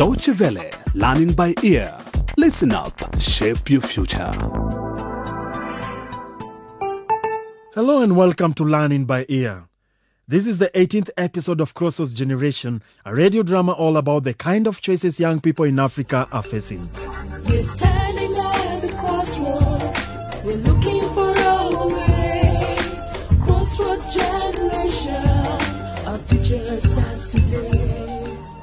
Deutsche Welle, learning by ear. Listen up, shape your future. Hello and welcome to Learning by Ear. This is the 18th episode of Crossroads Generation, a radio drama all about the kind of choices young people in Africa are facing. We're standing at the crossroads. We're looking for our way. Crossroads generation. Our future stands today.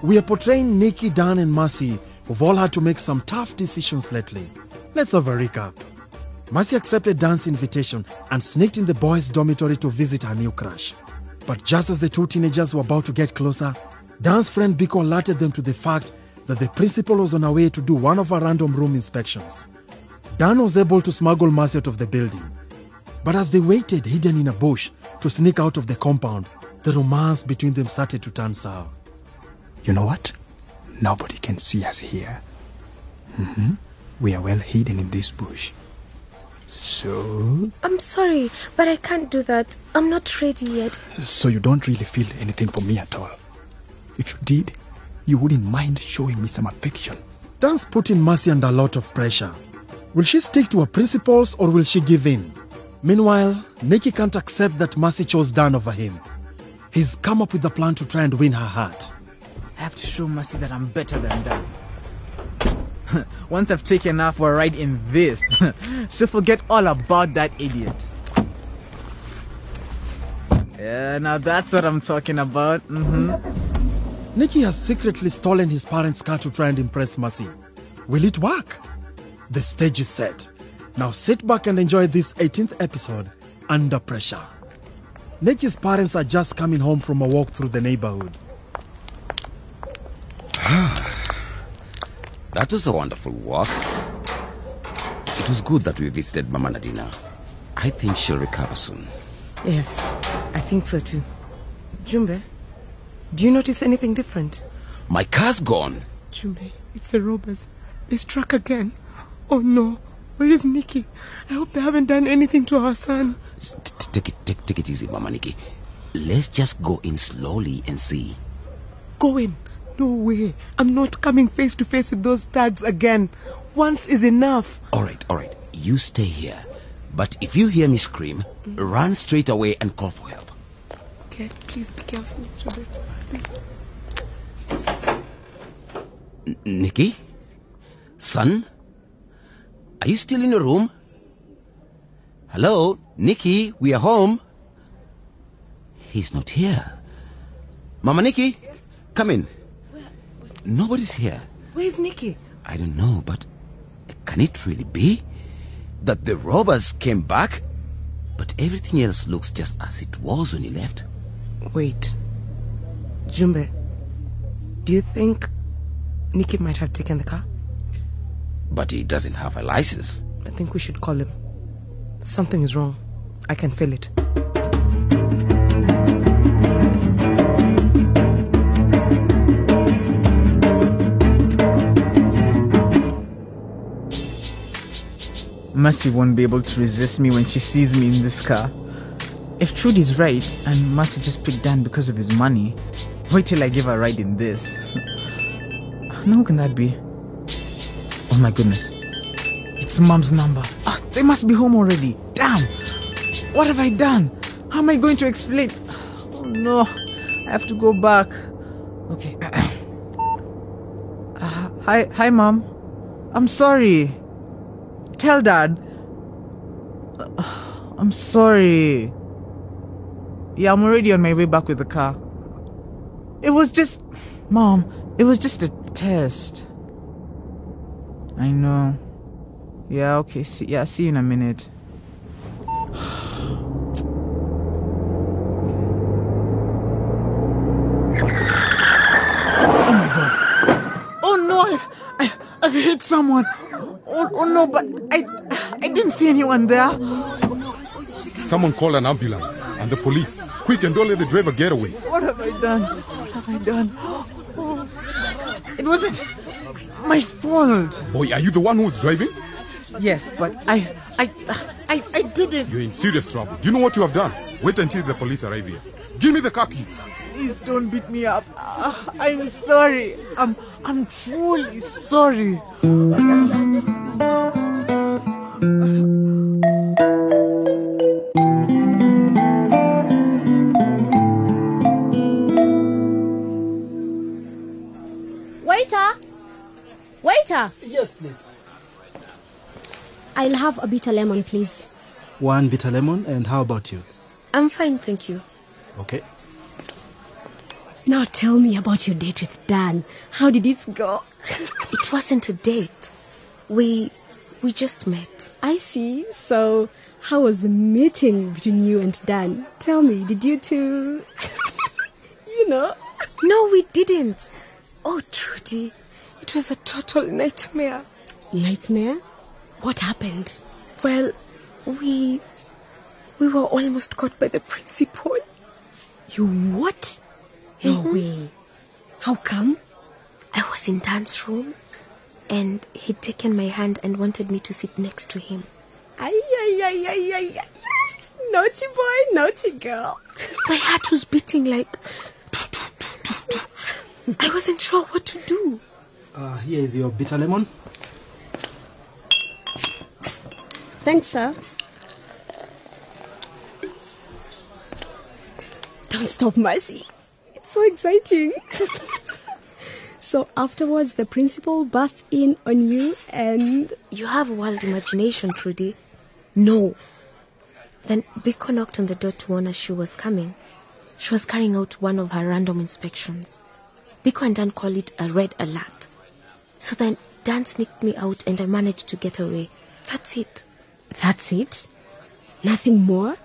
We are portraying Niki, Dan, and Mercy, who've all had to make some tough decisions lately. Let's have a recap. Mercy accepted Dan's invitation and sneaked in the boys' dormitory to visit her new crush. But just as the two teenagers were about to get closer, Dan's friend Biko alerted them to the fact that the principal was on her way to do one of her random room inspections. Dan was able to smuggle Mercy out of the building. But as they waited hidden in a bush to sneak out of the compound, the romance between them started to turn sour. You know what? Nobody can see us here. hmm We are well hidden in this bush. So, I'm sorry, but I can't do that. I'm not ready yet. so you don't really feel anything for me at all. If you did, you wouldn't mind showing me some affection. Dan's putting Mercy under a lot of pressure. Will she stick to her principles or will she give in? Meanwhile, Niki can't accept that Mercy chose Dan over him. He's come up with a plan to try and win her heart. Have to show Mercy that I'm better than that. Once I've taken her for a ride in this, she'll forget all about that idiot. Yeah, now that's what I'm talking about. hmm Niki has secretly stolen his parents' car to try and impress Mercy. Will it work? The stage is set. Now sit back and enjoy this 18th episode, Under Pressure. Niki's parents are just coming home from a walk through the neighborhood. That was a wonderful walk. It was good that we visited Mama Nadina. I think she'll recover soon. Yes, I think so too. Jumbe, do you notice anything different? My car's gone. Jumbe, it's the robbers. They struck again. Oh no, where is Niki? I hope they haven't done anything to our son. Take it, take, take it easy, Mama Niki. Let's just go in slowly and see. Go in. No way. I'm not coming face to face with those thugs again. Once is enough. All right, all right. You stay here. But if you hear me scream, run straight away and call for help. Okay, please be careful, Jumbe. Please. Niki? Son? Are you still in your room? Hello? Niki, we are home. He's not here. Mama Niki? Come in. Nobody's here. Where's Niki? I don't know, but uh, can it really be that the robbers came back, but everything else looks just as it was when you left? Wait. Jumbe, do you think Niki might have taken the car? But he doesn't have a license. I think we should call him. Something is wrong. I can feel it. Mercy won't be able to resist me when she sees me in this car. If Trudy's right, and Mercy just picked Dan because of his money, wait till I give her a ride in this. now who can that be? Oh my goodness. It's Mom's number. Ah, they must be home already. Damn! What have I done? How am I going to explain? Oh no, I have to go back. Okay. Uh, hi, hi, Mom. I'm sorry. Tell Dad. I'm sorry. Yeah, I'm already on my way back with the car. It was just. Mom, it was just a test. I know. Yeah, okay. See, yeah, see you in a minute. Oh my god. Oh no, I, I, I hit someone. Oh, oh no, but I, I didn't see anyone there. Someone call an ambulance and the police. Quick and don't let the driver get away. What have I done? What have I done? Oh, it wasn't my fault. Boy, are you the one who was driving? Yes, but I, I, I, I didn't. You're in serious trouble. Do you know what you have done? Wait until the police arrive here. Give me the car key. Please don't beat me up. Ah, I'm sorry. I'm I'm truly sorry. Waiter! Waiter! Yes, please. I'll have a bitter lemon, please. One bitter lemon, and how about you? I'm fine, thank you. Okay. Now tell me about your date with Dan. How did it go? It wasn't a date. We we just met. I see. So, how was the meeting between you and Dan? Tell me, did you two. you know? No, we didn't. Oh, Trudy, it was a total nightmare. Nightmare? What happened? Well, we we were almost caught by the principal. You what? No way. How come? I was in Dan's room, and he'd taken my hand and wanted me to sit next to him. Ay, ay, ay, ay, ay, ay. Naughty boy, naughty girl. My heart was beating like. I wasn't sure what to do. Uh, here is your bitter lemon. Thanks, sir. Don't stop, Mercy. So exciting. so afterwards, the principal burst in on you and You have wild imagination, Trudy. No. Then Biko knocked on the door to warn us she was coming. She was carrying out one of her random inspections. Biko and Dan call it a red alert. So then Dan sneaked me out and I managed to get away. That's it. that's it. Nothing more.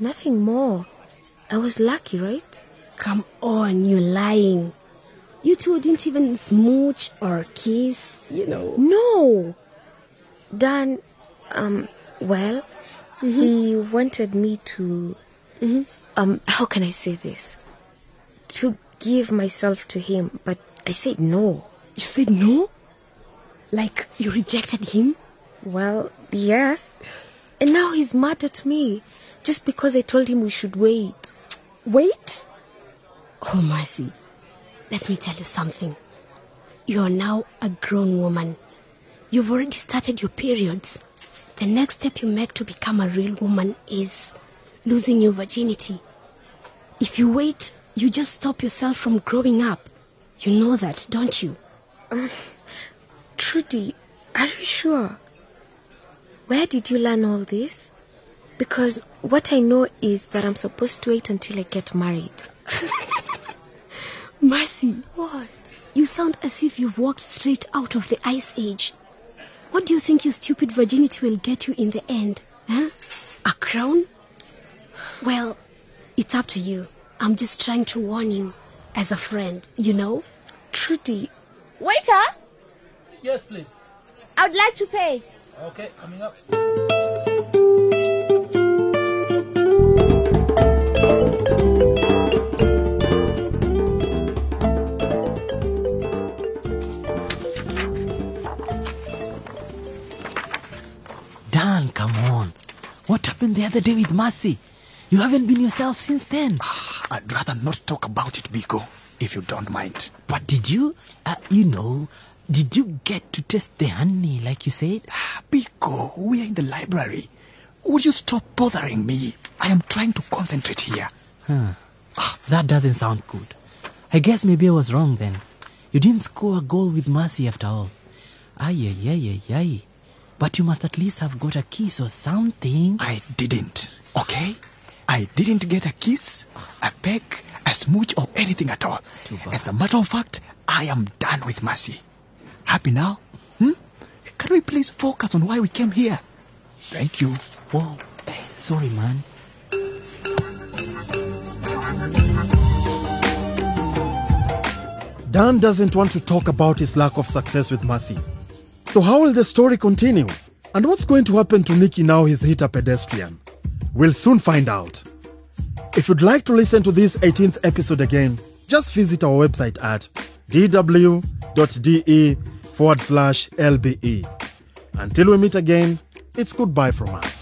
Nothing more. I was lucky, right? Come on, you're lying. You two didn't even smooch or kiss, you know. No. Dan, um, well, he wanted me to, um, how can I say this? To give myself to him, but I said no. You said no? Like you rejected him? Well, yes. And now he's mad at me just because I told him we should wait. Wait. Oh, Mercy. Let me tell you something. You are now a grown woman. You've already started your periods. The next step you make to become a real woman is losing your virginity. If you wait, you just stop yourself from growing up. You know that, don't you? Trudy, are you sure? Where did you learn all this? Because what I know is that I'm supposed to wait until I get married. Mercy. What? You sound as if you've walked straight out of the ice age. What do you think your stupid virginity will get you in the end? Huh? A crown? Well, it's up to you. I'm just trying to warn you as a friend, you know? Trudy, Waiter, Yes, please. I'd like to pay. Okay, coming up. Happened the other day with Mercy? You haven't been yourself since then. I'd rather not talk about it, Biko, if you don't mind. But did you, uh, you know, did you get to taste the honey like you said? Biko, we are in the library. Would you stop bothering me? I am trying to concentrate here. Huh. Ah, that doesn't sound good. I guess maybe I was wrong then. You didn't score a goal with Mercy after all. Ay, ay, ay, ay, ay. But you must at least have got a kiss or something. I didn't, okay? I didn't get a kiss, a peck, a smooch, or anything at all. As a matter of fact, I am done with Mercy. Happy now? Hmm? Can we please focus on why we came here? Thank you. Whoa, hey, sorry, man. Dan doesn't want to talk about his lack of success with Mercy. So, how will the story continue? And what's going to happen to Niki now he's hit a pedestrian? We'll soon find out. If you'd like to listen to this 18th episode again, just visit our website at dw.de forward slash lbe. Until we meet again, it's goodbye from us.